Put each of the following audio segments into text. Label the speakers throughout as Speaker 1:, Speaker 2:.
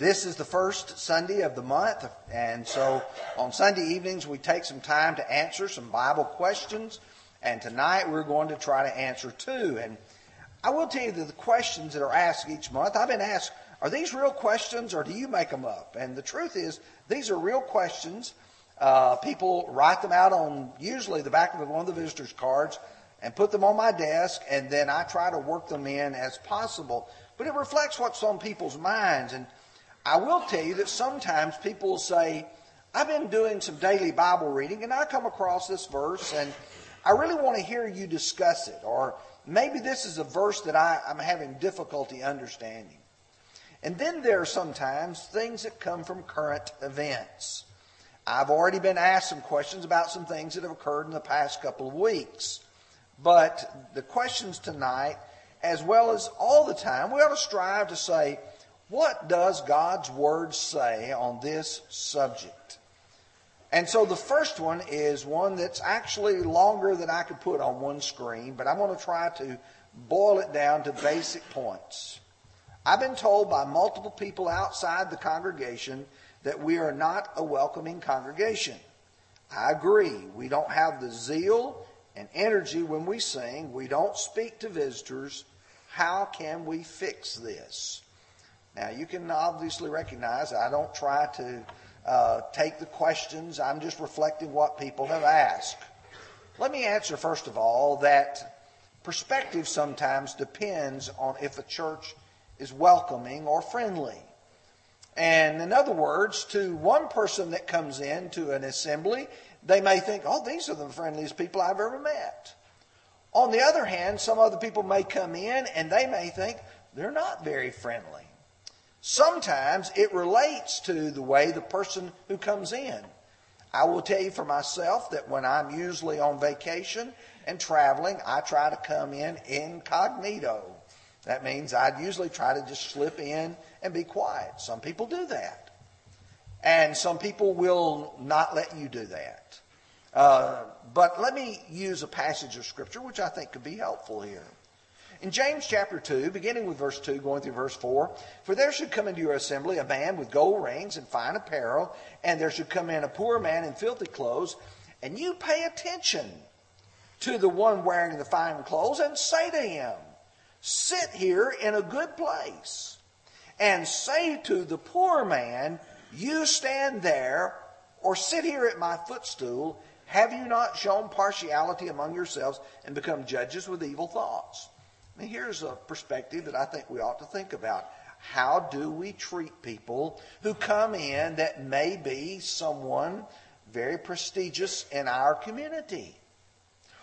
Speaker 1: This is the first Sunday of the month, and so on Sunday evenings we take some time to answer some Bible questions, and tonight we're going to try to answer two. And I will tell you that the questions that are asked each month, I've been asked, are these real questions or do you make them up? And the truth is, these are real questions. Uh, people write them out on usually the back of one of the visitors' cards and put them on my desk, and then I try to work them in as possible. But it reflects what's on people's minds. And I will tell you that sometimes people will say, I've been doing some daily Bible reading and I come across this verse and I really want to hear you discuss it. Or maybe this is a verse that I, am having difficulty understanding. And then there are sometimes things that come from current events. I've already been asked some questions about some things that have occurred in the past couple of weeks. But the questions tonight, as well as all the time, we ought to strive to say, what does God's Word say on this subject? And so the first one is one that's actually longer than I could put on one screen, but I'm going to try to boil it down to basic points. I've been told by multiple people outside the congregation that we are not a welcoming congregation. I agree. We don't have the zeal and energy when we sing. We don't speak to visitors. How can we fix this? Now, you can obviously recognize I don't try to uh, take the questions, I'm just reflecting what people have asked. Let me answer, first of all, that perspective sometimes depends on if a church is welcoming or friendly. And in other words, to one person that comes in to an assembly, they may think, oh, these are the friendliest people I've ever met. On the other hand, some other people may come in and they may think they're not very friendly. Sometimes it relates to the way the person who comes in. I will tell you for myself that when I'm usually on vacation and traveling, I try to come in incognito. That means I'd usually try to just slip in and be quiet. Some people do that. And some people will not let you do that. Uh, but let me use a passage of Scripture which I think could be helpful here. In James chapter 2, beginning with verse 2, going through verse 4, for there should come into your assembly a man with gold rings and fine apparel, and there should come in a poor man in filthy clothes, and you pay attention to the one wearing the fine clothes and say to him, Sit here in a good place. And say to the poor man, You stand there, or sit here at my footstool. Have you not shown partiality among yourselves and become judges with evil thoughts? Here's a perspective that I think we ought to think about. How do we treat people who come in that may be someone very prestigious in our community?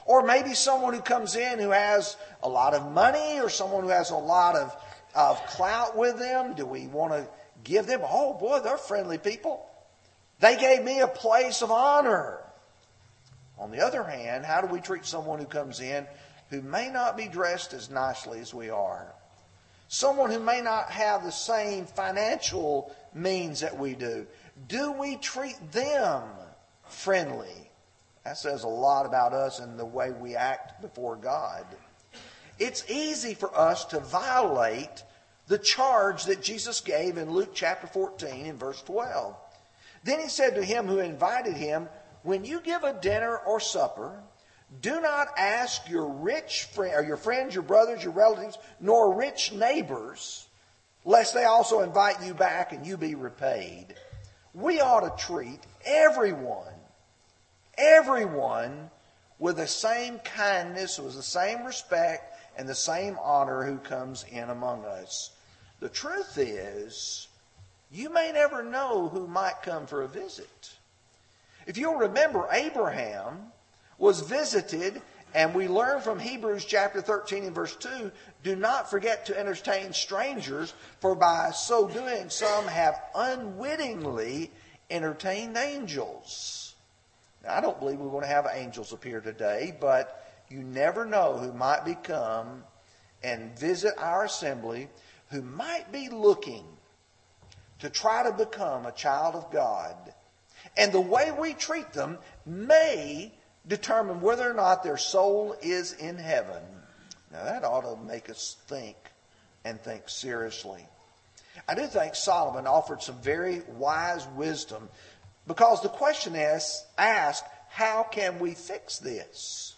Speaker 1: Or maybe someone who comes in who has a lot of money or someone who has a lot of, of clout with them. Do we want to give them, oh boy, they're friendly people. They gave me a place of honor. On the other hand, how do we treat someone who comes in who may not be dressed as nicely as we are. Someone who may not have the same financial means that we do. Do we treat them friendly? That says a lot about us and the way we act before God. It's easy for us to violate the charge that Jesus gave in Luke chapter 14 in verse 12. Then he said to him who invited him, When you give a dinner or supper, do not ask your rich friend, or your friends, your brothers, your relatives, nor rich neighbors, lest they also invite you back and you be repaid. We ought to treat everyone, everyone with the same kindness, with the same respect, and the same honor who comes in among us. The truth is, you may never know who might come for a visit. If you'll remember Abraham, was visited, and we learn from Hebrews chapter 13 and verse 2 do not forget to entertain strangers, for by so doing, some have unwittingly entertained angels. Now, I don't believe we're going to have angels appear today, but you never know who might become and visit our assembly who might be looking to try to become a child of God. And the way we treat them may determine whether or not their soul is in heaven. Now, that ought to make us think and think seriously. I do think Solomon offered some very wise wisdom because the question is asked, how can we fix this?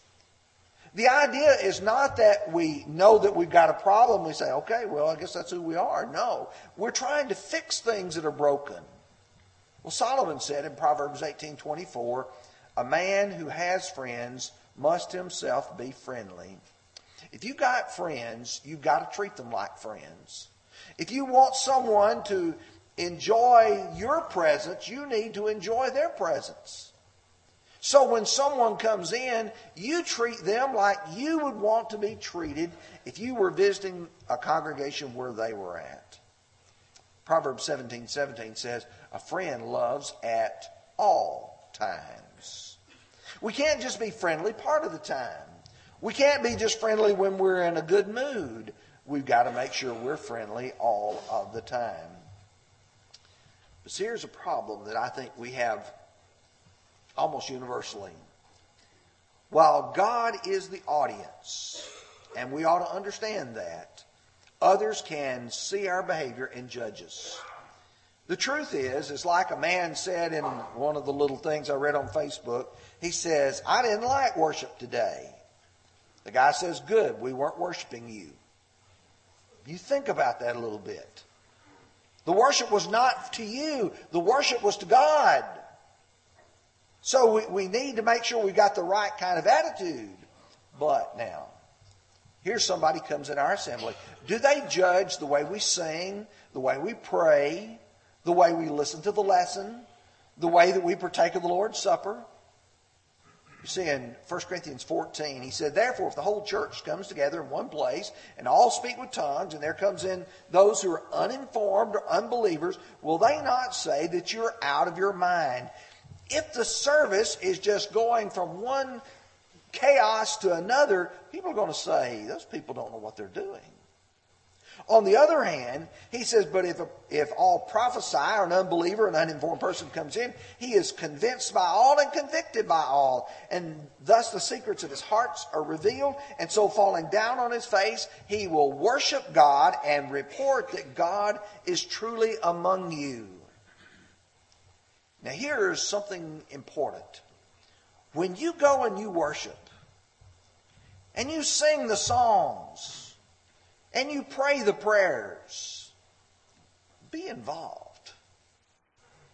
Speaker 1: The idea is not that we know that we've got a problem. We say, okay, well, I guess that's who we are. No. We're trying to fix things that are broken. Well, Solomon said in Proverbs 18:24, a man who has friends must himself be friendly. If you got friends, you've got to treat them like friends. If you want someone to enjoy your presence, you need to enjoy their presence. So when someone comes in, you treat them like you would want to be treated if you were visiting a congregation where they were at. Proverbs 17 17 says, A friend loves at all times. We can't just be friendly part of the time. We can't be just friendly when we're in a good mood. We've got to make sure we're friendly all of the time. But here's a problem that I think we have almost universally. While God is the audience, and we ought to understand that, others can see our behavior and judge us. The truth is, it's like a man said in one of the little things I read on Facebook. He says, I didn't like worship today. The guy says, Good, we weren't worshiping you. You think about that a little bit. The worship was not to you, the worship was to God. So we, we need to make sure we got the right kind of attitude. But now, here's somebody comes in our assembly. Do they judge the way we sing, the way we pray, the way we listen to the lesson, the way that we partake of the Lord's Supper? You see, in 1 Corinthians 14, he said, Therefore, if the whole church comes together in one place and all speak with tongues, and there comes in those who are uninformed or unbelievers, will they not say that you're out of your mind? If the service is just going from one chaos to another, people are going to say, Those people don't know what they're doing. On the other hand, he says, but if, a, if all prophesy or an unbeliever, an uninformed person comes in, he is convinced by all and convicted by all. And thus the secrets of his hearts are revealed. And so falling down on his face, he will worship God and report that God is truly among you. Now here's something important. When you go and you worship, and you sing the songs, and you pray the prayers, be involved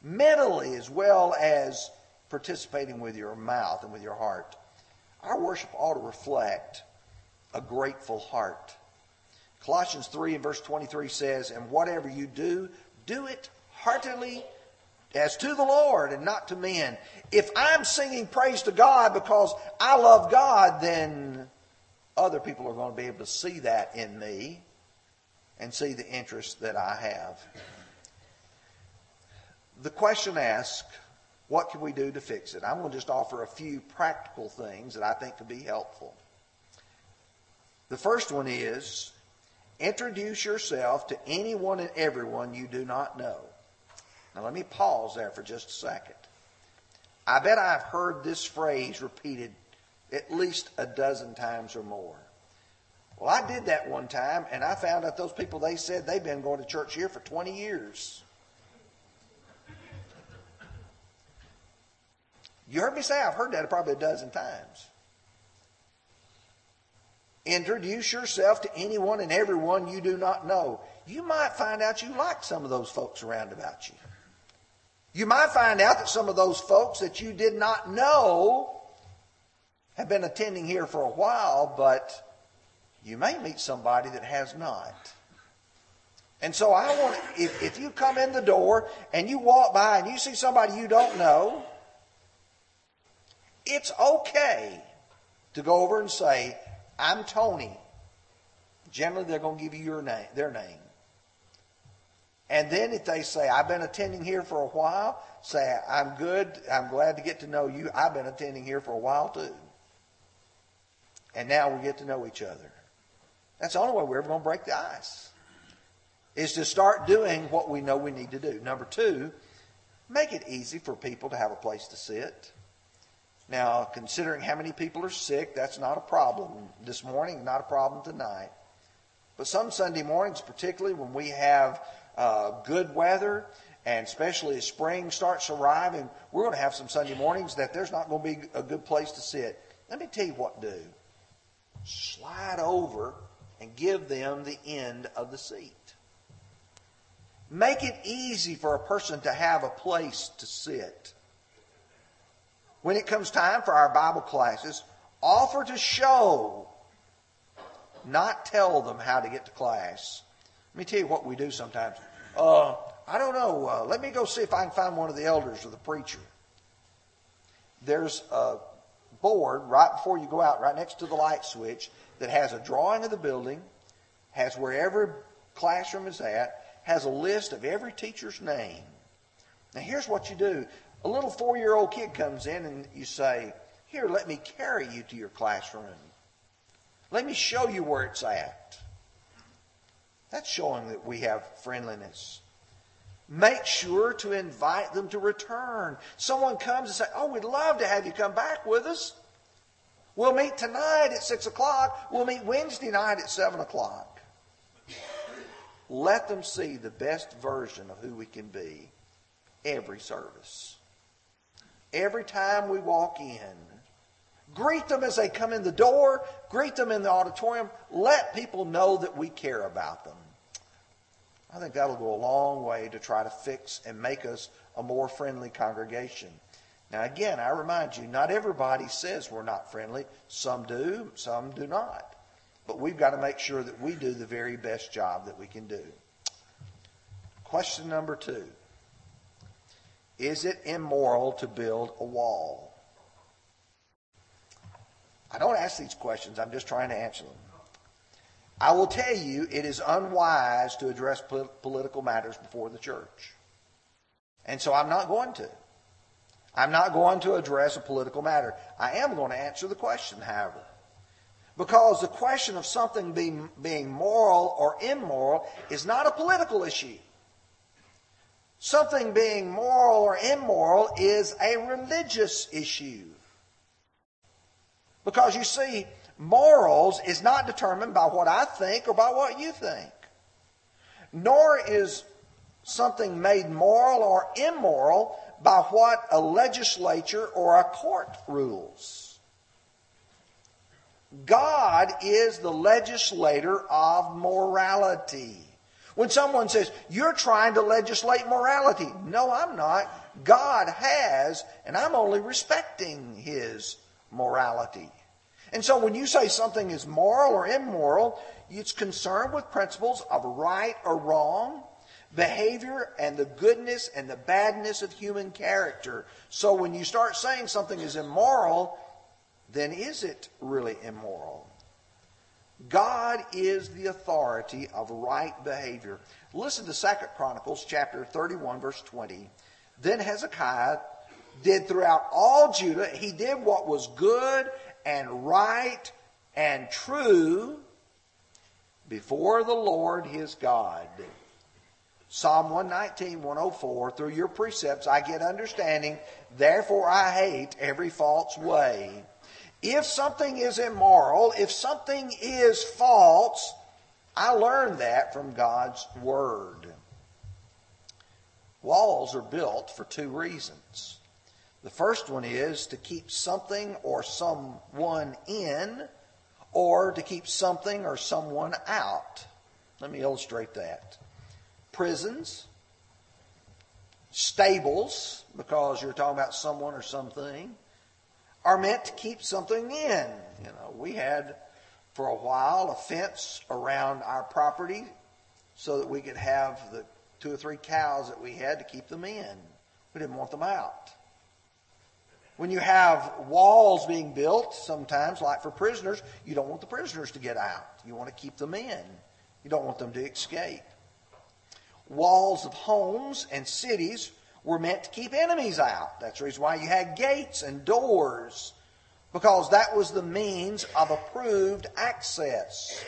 Speaker 1: mentally as well as participating with your mouth and with your heart. Our worship ought to reflect a grateful heart. Colossians 3 and verse 23 says, And whatever you do, do it heartily as to the Lord and not to men. If I'm singing praise to God because I love God, then other people are going to be able to see that in me and see the interest that I have. The question asks, what can we do to fix it? I'm going to just offer a few practical things that I think could be helpful. The first one is introduce yourself to anyone and everyone you do not know. Now, let me pause there for just a second. I bet I've heard this phrase repeated at least a dozen times or more. Well, I did that one time, and I found out those people, they said they've been going to church here for 20 years. You heard me say I've heard that probably a dozen times. Introduce yourself to anyone and everyone you do not know. You might find out you like some of those folks around about you. You might find out that some of those folks that you did not know have been attending here for a while, but you may meet somebody that has not. And so I want, if, if you come in the door and you walk by and you see somebody you don't know, it's okay to go over and say, I'm Tony. Generally, they're going to give you your name, their name. And then if they say, I've been attending here for a while, say, I'm good. I'm glad to get to know you. I've been attending here for a while too. And now we get to know each other. That's the only way we're ever going to break the ice. Is to start doing what we know we need to do. Number two, make it easy for people to have a place to sit. Now, considering how many people are sick, that's not a problem this morning, not a problem tonight. But some Sunday mornings, particularly when we have uh, good weather, and especially as spring starts arriving, we're going to have some Sunday mornings that there's not going to be a good place to sit. Let me tell you what to do. Slide over and give them the end of the seat. Make it easy for a person to have a place to sit. When it comes time for our Bible classes, offer to show, not tell them how to get to class. Let me tell you what we do sometimes. Uh, I don't know. Uh, let me go see if I can find one of the elders or the preacher. There's a board right before you go out, right next to the light switch, that has a drawing of the building, has where every classroom is at, has a list of every teacher's name. Now, here's what you do a little four year old kid comes in and you say, Here, let me carry you to your classroom. Let me show you where it's at. That's showing that we have friendliness. Make sure to invite them to return. Someone comes and says, Oh, we'd love to have you come back with us. We'll meet tonight at 6 o'clock. We'll meet Wednesday night at 7 o'clock. Let them see the best version of who we can be every service. Every time we walk in, greet them as they come in the door, greet them in the auditorium. Let people know that we care about them. I think that'll go a long way to try to fix and make us a more friendly congregation. Now, again, I remind you, not everybody says we're not friendly. Some do, some do not. But we've got to make sure that we do the very best job that we can do. Question number two Is it immoral to build a wall? I don't ask these questions, I'm just trying to answer them. I will tell you it is unwise to address political matters before the church. And so I'm not going to. I'm not going to address a political matter. I am going to answer the question, however. Because the question of something being, being moral or immoral is not a political issue. Something being moral or immoral is a religious issue. Because you see, morals is not determined by what I think or by what you think. Nor is something made moral or immoral by what a legislature or a court rules. God is the legislator of morality. When someone says, You're trying to legislate morality, no, I'm not. God has, and I'm only respecting his morality. And so when you say something is moral or immoral, it's concerned with principles of right or wrong, behavior, and the goodness and the badness of human character. So when you start saying something is immoral, then is it really immoral? God is the authority of right behavior. Listen to 2 Chronicles chapter 31 verse 20. Then Hezekiah did throughout all Judah, he did what was good and right and true before the Lord his God. Psalm 119, 104, through your precepts I get understanding, therefore I hate every false way. If something is immoral, if something is false, I learned that from God's Word. Walls are built for two reasons. The first one is to keep something or someone in, or to keep something or someone out. Let me illustrate that. Prisons, stables, because you're talking about someone or something, are meant to keep something in. You know, we had for a while a fence around our property so that we could have the two or three cows that we had to keep them in. We didn't want them out. When you have walls being built, sometimes, like for prisoners, you don't want the prisoners to get out. You want to keep them in. You don't want them to escape. Walls of homes and cities were meant to keep enemies out. That's the reason why you had gates and doors, because that was the means of approved access.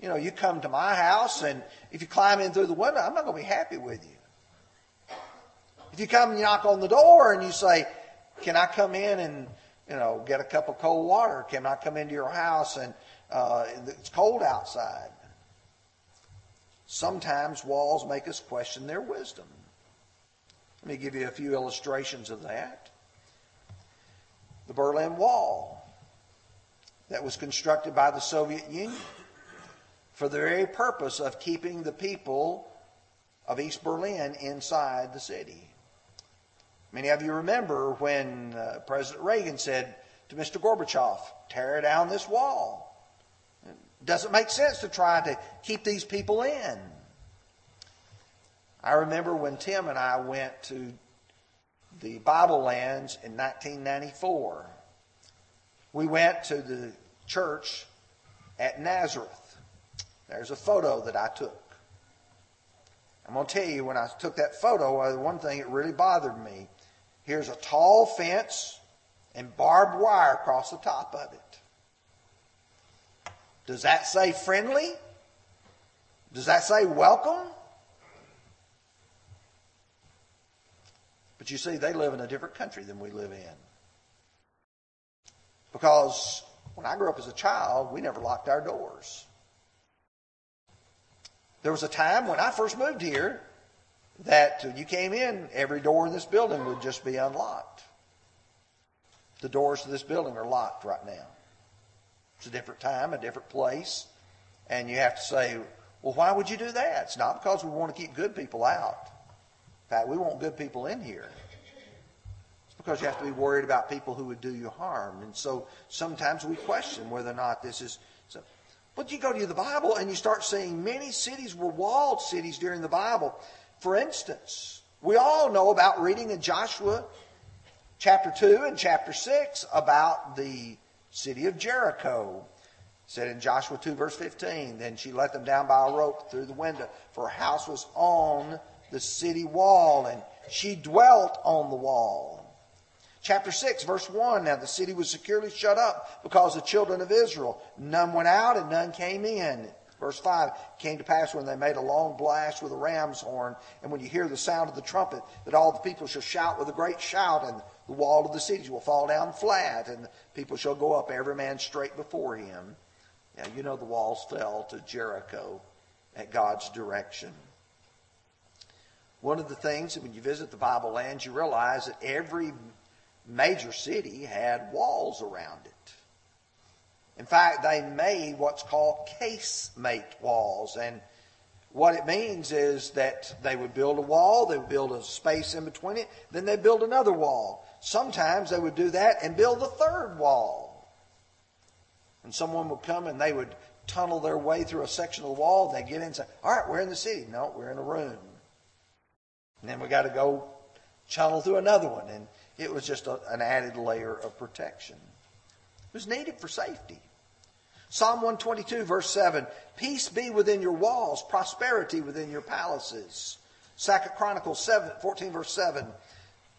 Speaker 1: You know, you come to my house, and if you climb in through the window, I'm not going to be happy with you. If you come and knock on the door and you say, can I come in and, you know, get a cup of cold water? Can I come into your house and uh, it's cold outside? sometimes walls make us question their wisdom. Let me give you a few illustrations of that. The Berlin Wall that was constructed by the Soviet Union for the very purpose of keeping the people of East Berlin inside the city. Many of you remember when uh, President Reagan said to Mr. Gorbachev, tear down this wall. It doesn't make sense to try to keep these people in. I remember when Tim and I went to the Bible lands in 1994. We went to the church at Nazareth. There's a photo that I took. I'm going to tell you, when I took that photo, uh, one thing that really bothered me. Here's a tall fence and barbed wire across the top of it. Does that say friendly? Does that say welcome? But you see, they live in a different country than we live in. Because when I grew up as a child, we never locked our doors. There was a time when I first moved here that you came in, every door in this building would just be unlocked. The doors to this building are locked right now. It's a different time, a different place. And you have to say, well, why would you do that? It's not because we want to keep good people out. In fact, we want good people in here. It's because you have to be worried about people who would do you harm. And so sometimes we question whether or not this is. So, but you go to the Bible and you start seeing many cities were walled cities during the Bible. For instance, we all know about reading in Joshua chapter 2 and chapter 6 about the city of Jericho said in Joshua 2 verse 15, then she let them down by a rope through the window, for her house was on the city wall, and she dwelt on the wall. Chapter 6, verse 1 Now the city was securely shut up because the children of Israel. None went out and none came in. Verse 5 came to pass when they made a long blast with a ram's horn, and when you hear the sound of the trumpet, that all the people shall shout with a great shout, and the wall of the cities will fall down flat, and the people shall go up, every man straight before him. Now, you know the walls fell to Jericho at God's direction. One of the things that when you visit the Bible lands, you realize that every major city had walls around it. In fact, they made what's called casemate walls. And what it means is that they would build a wall, they would build a space in between it, then they'd build another wall. Sometimes they would do that and build a third wall. And someone would come and they would tunnel their way through a section of the wall, they'd get in and say, All right, we're in the city. No, we're in a room. And then we got to go tunnel through another one. And it was just a, an added layer of protection. It was needed for safety. Psalm 122, verse 7 Peace be within your walls, prosperity within your palaces. Second Chronicles 7, 14, verse 7.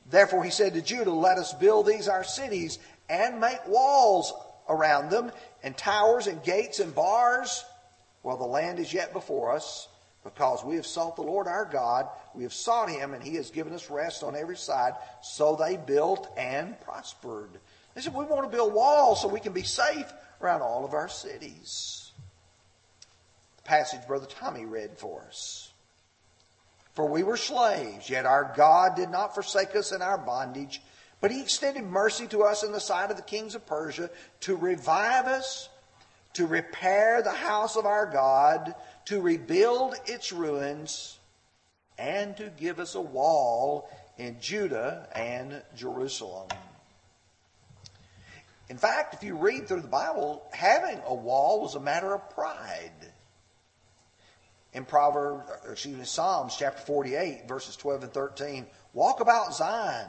Speaker 1: Therefore he said to Judah, Let us build these our cities and make walls around them, and towers and gates and bars, while the land is yet before us, because we have sought the Lord our God, we have sought him, and he has given us rest on every side. So they built and prospered. They said, We want to build walls so we can be safe around all of our cities. The passage Brother Tommy read for us. For we were slaves, yet our God did not forsake us in our bondage, but he extended mercy to us in the sight of the kings of Persia to revive us, to repair the house of our God, to rebuild its ruins, and to give us a wall in Judah and Jerusalem. In fact, if you read through the Bible, having a wall was a matter of pride. In Proverbs, excuse me, Psalms chapter 48, verses 12 and 13, walk about Zion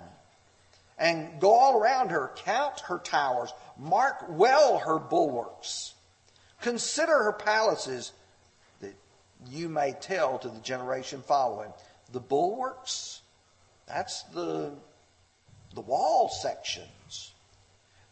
Speaker 1: and go all around her, count her towers, mark well her bulwarks, consider her palaces, that you may tell to the generation following. The bulwarks, that's the, the wall sections.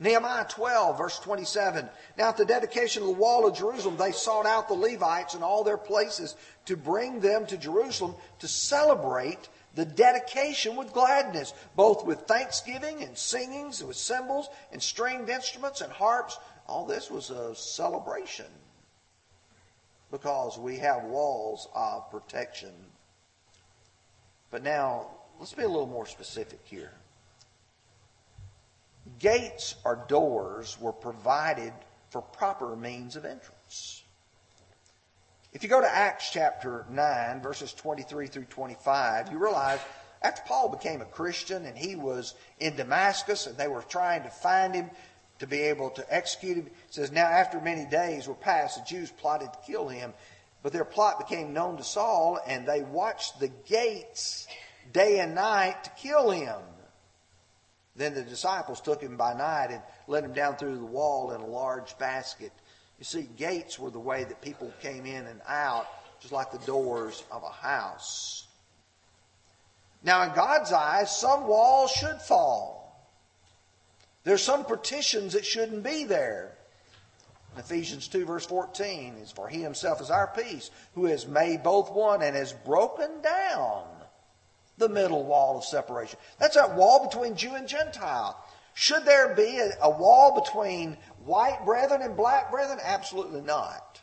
Speaker 1: Nehemiah 12, verse 27. Now, at the dedication of the wall of Jerusalem, they sought out the Levites in all their places to bring them to Jerusalem to celebrate the dedication with gladness, both with thanksgiving and singings, and with cymbals and stringed instruments and harps. All this was a celebration. because we have walls of protection. But now, let's be a little more specific here. Gates or doors were provided for proper means of entrance. If you go to Acts chapter 9, verses 23 through 25, you realize after Paul became a Christian and he was in Damascus and they were trying to find him to be able to execute him, it says, Now after many days were passed, the Jews plotted to kill him. But their plot became known to Saul, and they watched the gates day and night to kill him. Then the disciples took him by night and let him down through the wall in a large basket. You see, gates were the way that people came in and out, just like the doors of a house. Now, in God's eyes, some walls should fall. There's some partitions that shouldn't be there. Ephesians 2, verse 14 is For he himself is our peace, who has made both one and has broken down the middle wall of separation. That's that wall between Jew and Gentile. Should there be a, a wall between white brethren and black brethren? Absolutely not.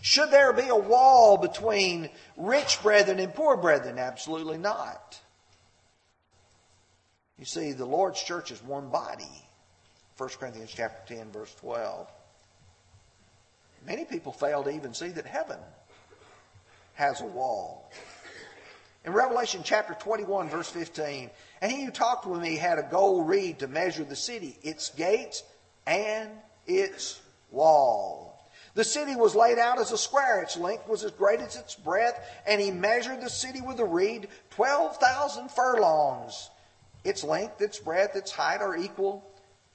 Speaker 1: Should there be a wall between rich brethren and poor brethren? Absolutely not. You see, the Lord's church is one body. 1 Corinthians chapter 10, verse 12. Many people fail to even see that heaven has a wall. In Revelation chapter 21, verse 15, and he who talked with me had a gold reed to measure the city, its gates, and its wall. The city was laid out as a square. Its length was as great as its breadth, and he measured the city with a reed, 12,000 furlongs. Its length, its breadth, its height are equal.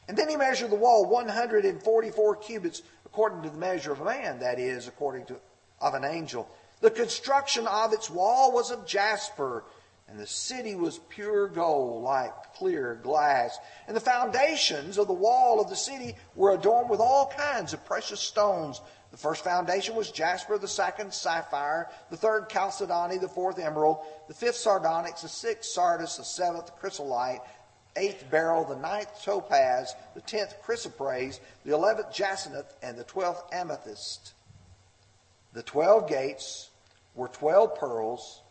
Speaker 1: And then he measured the wall 144 cubits according to the measure of a man, that is, according to of an angel. The construction of its wall was of jasper, and the city was pure gold, like clear glass. And the foundations of the wall of the city were adorned with all kinds of precious stones. The first foundation was jasper, the second sapphire, the third chalcedony, the fourth emerald, the fifth sardonyx, the sixth sardis, the seventh chrysolite, eighth beryl, the ninth topaz, the tenth chrysoprase, the eleventh jacinth, and the twelfth amethyst. The twelve gates were twelve pearls.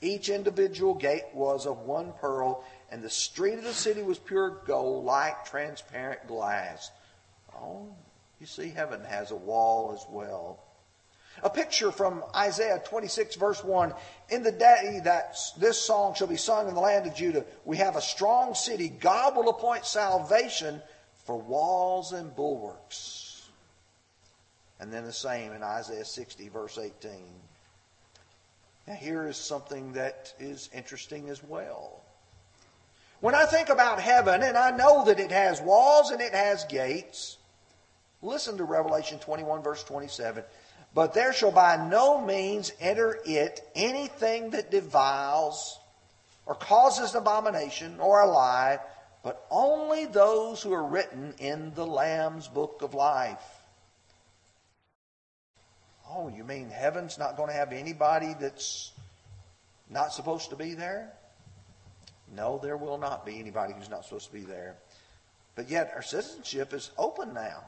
Speaker 1: Each individual gate was of one pearl, and the street of the city was pure gold, like transparent glass. Oh, you see, heaven has a wall as well. A picture from Isaiah 26, verse 1. In the day that this song shall be sung in the land of Judah, we have a strong city. God will appoint salvation for walls and bulwarks. And then the same in Isaiah 60, verse 18. Now, here is something that is interesting as well. When I think about heaven, and I know that it has walls and it has gates, listen to Revelation 21, verse 27. But there shall by no means enter it anything that deviles or causes abomination or a lie, but only those who are written in the Lamb's book of life. Oh, you mean heaven's not going to have anybody that's not supposed to be there? No, there will not be anybody who's not supposed to be there. But yet our citizenship is open now.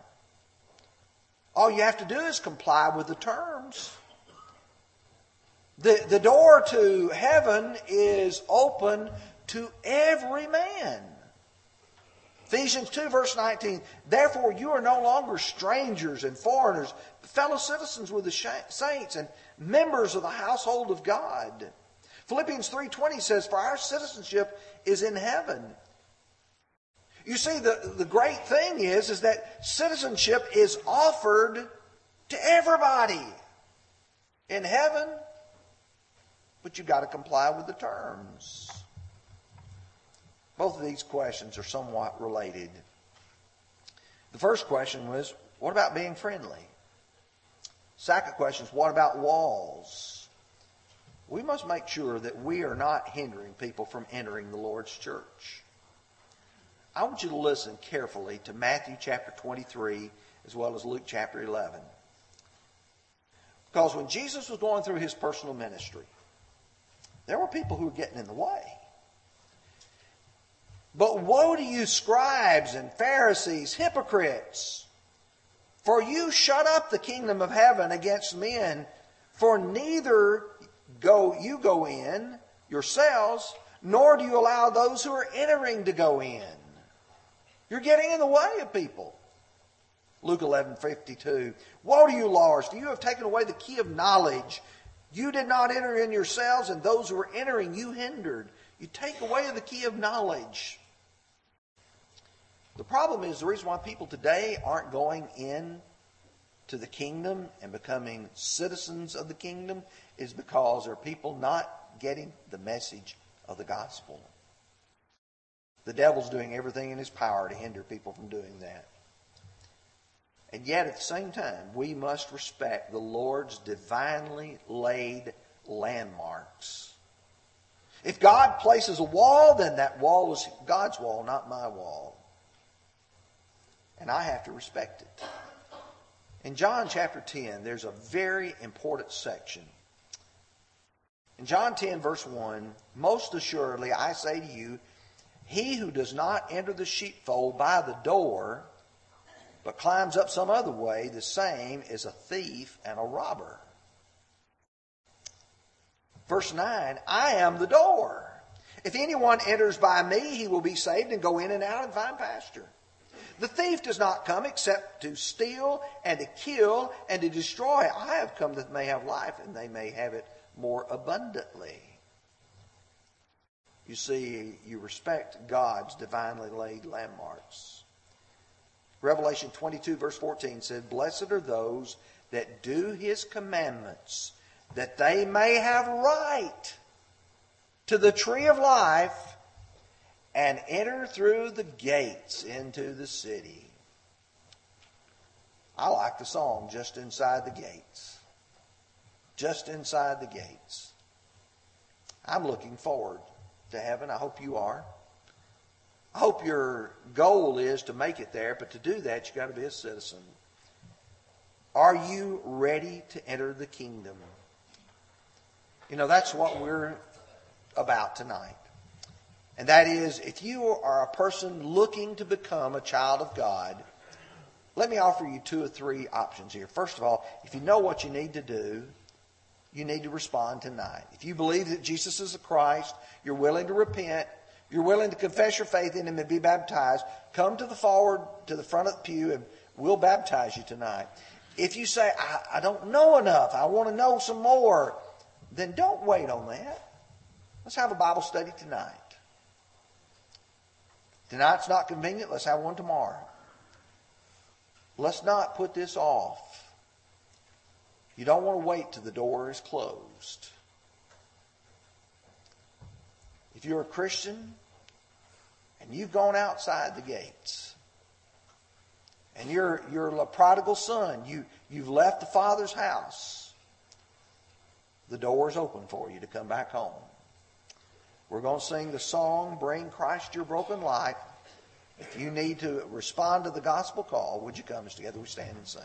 Speaker 1: All you have to do is comply with the terms. The, the door to heaven is open to every man. Ephesians 2, verse 19. Therefore, you are no longer strangers and foreigners, fellow citizens with the saints and members of the household of God. Philippians 3:20 says, "For our citizenship is in heaven." You see, the, the great thing is, is that citizenship is offered to everybody in heaven, but you've got to comply with the terms. Both of these questions are somewhat related. The first question was, what about being friendly? Second question is, what about walls? We must make sure that we are not hindering people from entering the Lord's church. I want you to listen carefully to Matthew chapter 23 as well as Luke chapter 11. Because when Jesus was going through his personal ministry, there were people who were getting in the way. But woe to you, scribes and Pharisees, hypocrites! For you shut up the kingdom of heaven against men, for neither go you go in yourselves, nor do you allow those who are entering to go in. You're getting in the way of people. Luke 11, 52. Woe to you, lawyers, for you have taken away the key of knowledge. You did not enter in yourselves, and those who were entering you hindered. You take away the key of knowledge. The problem is the reason why people today aren't going in to the kingdom and becoming citizens of the kingdom is because there are people not getting the message of the gospel. The devil's doing everything in his power to hinder people from doing that. And yet, at the same time, we must respect the Lord's divinely laid landmarks. If God places a wall, then that wall is God's wall, not my wall. And I have to respect it. In John chapter 10, there's a very important section. In John 10, verse 1, most assuredly I say to you, he who does not enter the sheepfold by the door, but climbs up some other way, the same is a thief and a robber. Verse 9, I am the door. If anyone enters by me, he will be saved and go in and out and find pasture. The thief does not come except to steal and to kill and to destroy. I have come that they may have life and they may have it more abundantly. You see, you respect God's divinely laid landmarks. Revelation 22, verse 14 said, Blessed are those that do his commandments, that they may have right to the tree of life and enter through the gates into the city. I like the song, Just Inside the Gates. Just Inside the Gates. I'm looking forward to heaven. I hope you are. I hope your goal is to make it there, but to do that, you've got to be a citizen. Are you ready to enter the kingdom? You know, that's what we're about tonight. And that is, if you are a person looking to become a child of God, let me offer you two or three options here. First of all, if you know what you need to do, you need to respond tonight. If you believe that Jesus is the Christ, you're willing to repent, you're willing to confess your faith in Him and be baptized, come to the forward, to the front of the pew, and we'll baptize you tonight. If you say, I, I don't know enough, I want to know some more, then don't wait on that. Let's have a Bible study tonight. Tonight's not convenient. Let's have one tomorrow. Let's not put this off. You don't want to wait till the door is closed. If you're a Christian and you've gone outside the gates and you're, you're a prodigal son, you, you've left the father's house, the door is open for you to come back home. We're going to sing the song, Bring Christ Your Broken Life. If you need to respond to the gospel call, would you come as together we stand and sing?